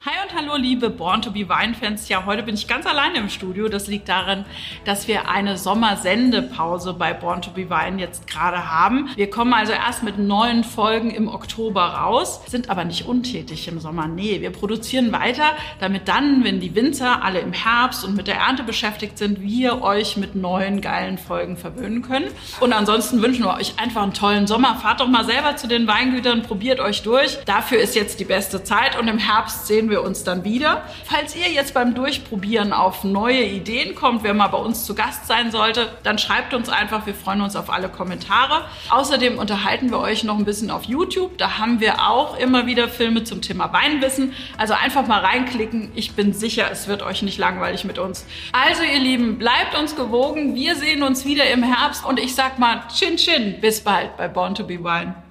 Hi und hallo, liebe Born to be Wine-Fans. Ja, heute bin ich ganz alleine im Studio. Das liegt daran, dass wir eine Sommersendepause bei Born to be Wine jetzt gerade haben. Wir kommen also erst mit neuen Folgen im Oktober raus, sind aber nicht untätig im Sommer. Nee, wir produzieren weiter, damit dann, wenn die Winzer alle im Herbst und mit der Ernte beschäftigt sind, wir euch mit neuen geilen Folgen verwöhnen können. Und ansonsten wünschen wir euch einfach einen tollen Sommer. Fahrt doch mal selber zu den Weingütern, probiert euch durch. Dafür ist jetzt die beste Zeit und im Herbst sehen wir uns dann wieder. Falls ihr jetzt beim Durchprobieren auf neue Ideen kommt, wer mal bei uns zu Gast sein sollte, dann schreibt uns einfach. Wir freuen uns auf alle Kommentare. Außerdem unterhalten wir euch noch ein bisschen auf YouTube. Da haben wir auch immer wieder Filme zum Thema Weinwissen. Also einfach mal reinklicken. Ich bin sicher, es wird euch nicht langweilig mit uns. Also ihr Lieben, bleibt uns gewogen. Wir sehen uns wieder im Herbst und ich sag mal Chin Chin. Bis bald bei Born to be Wine.